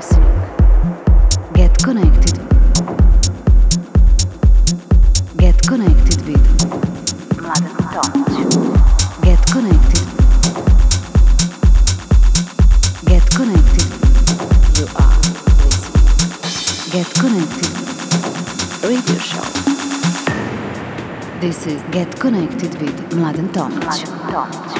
listening. Get connected. Get connected with Mother Touch. Get connected. Get connected. You are with me. Get connected. Radio show. This is Get Connected with Mladen Tomic. Mladen Tomic.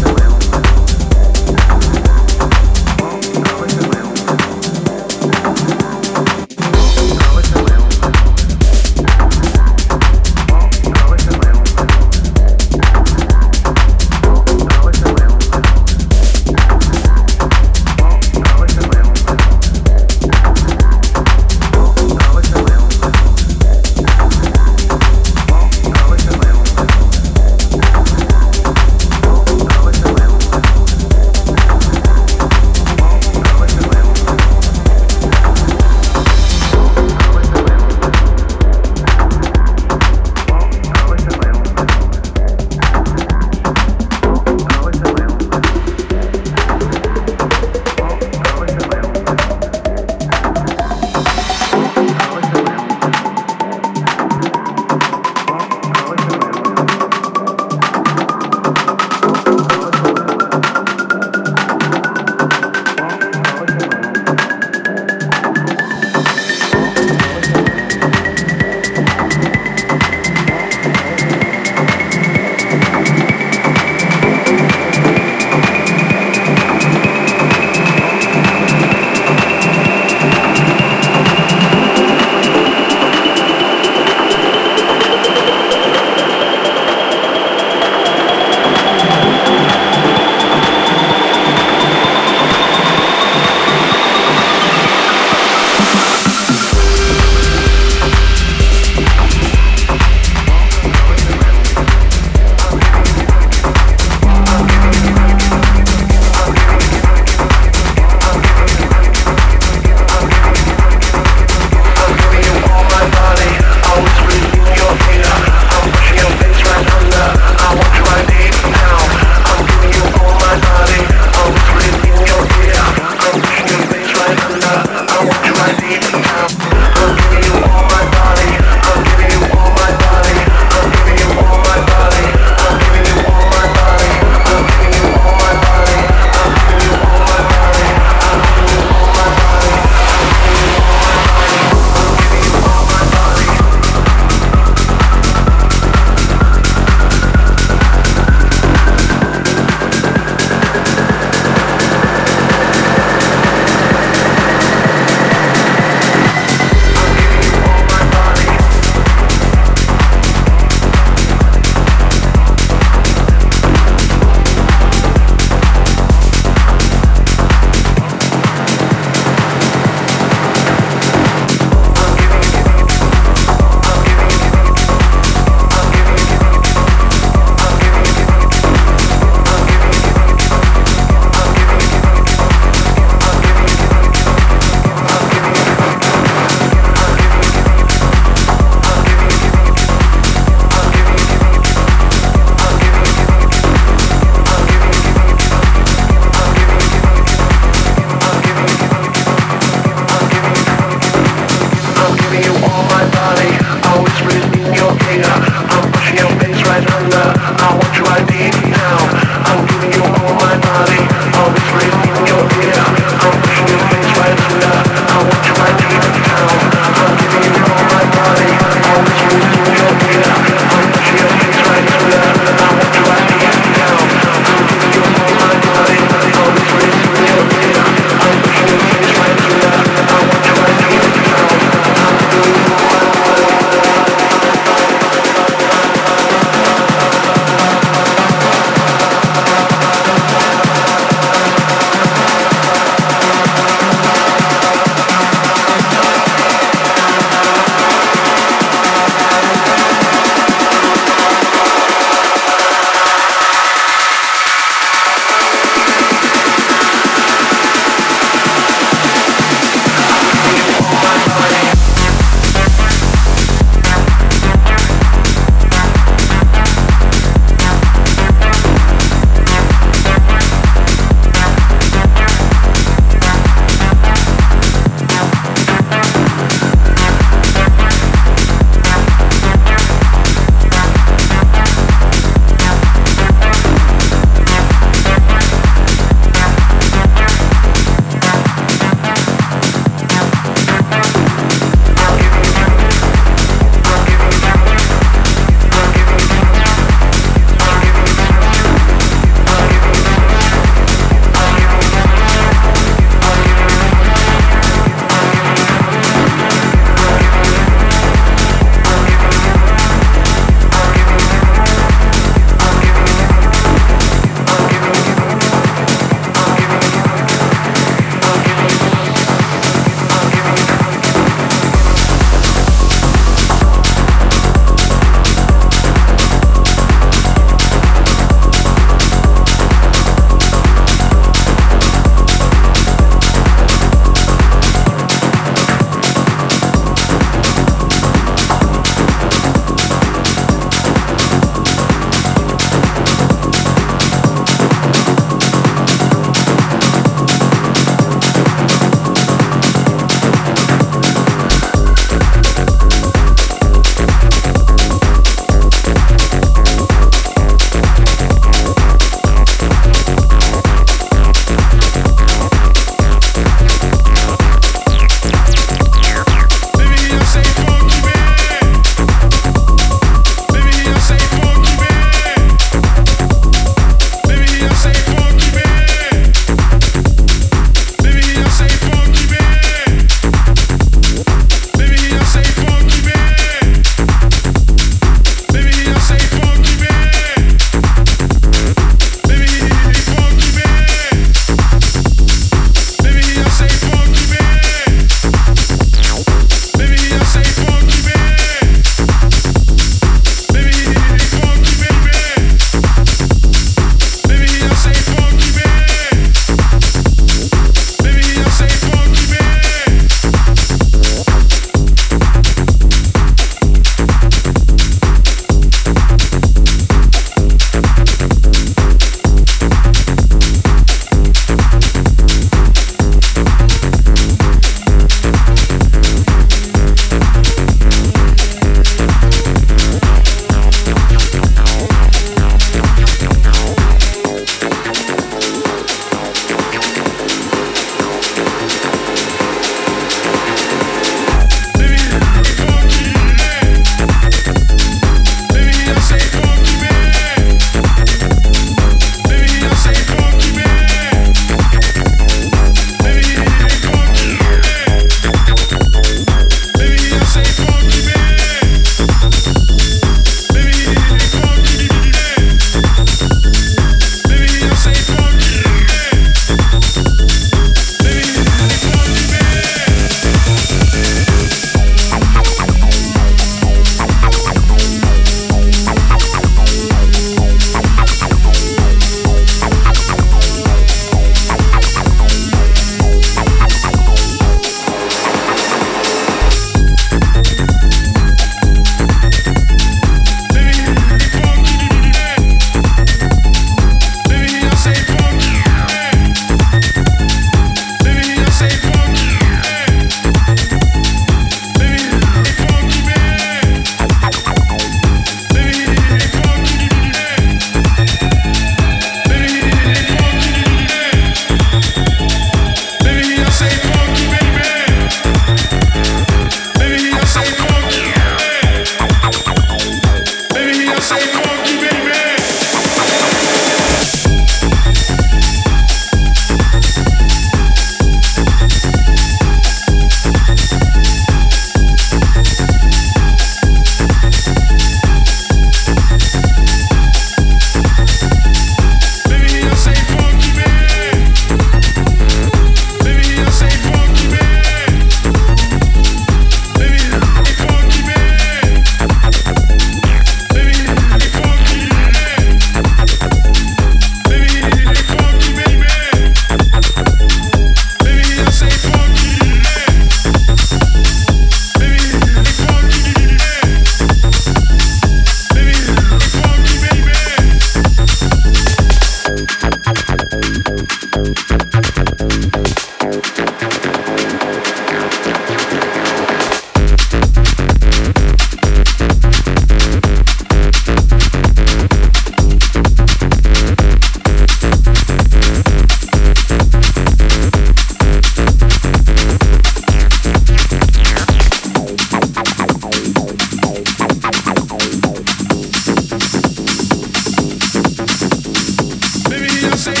you say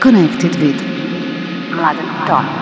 connected with Mladen.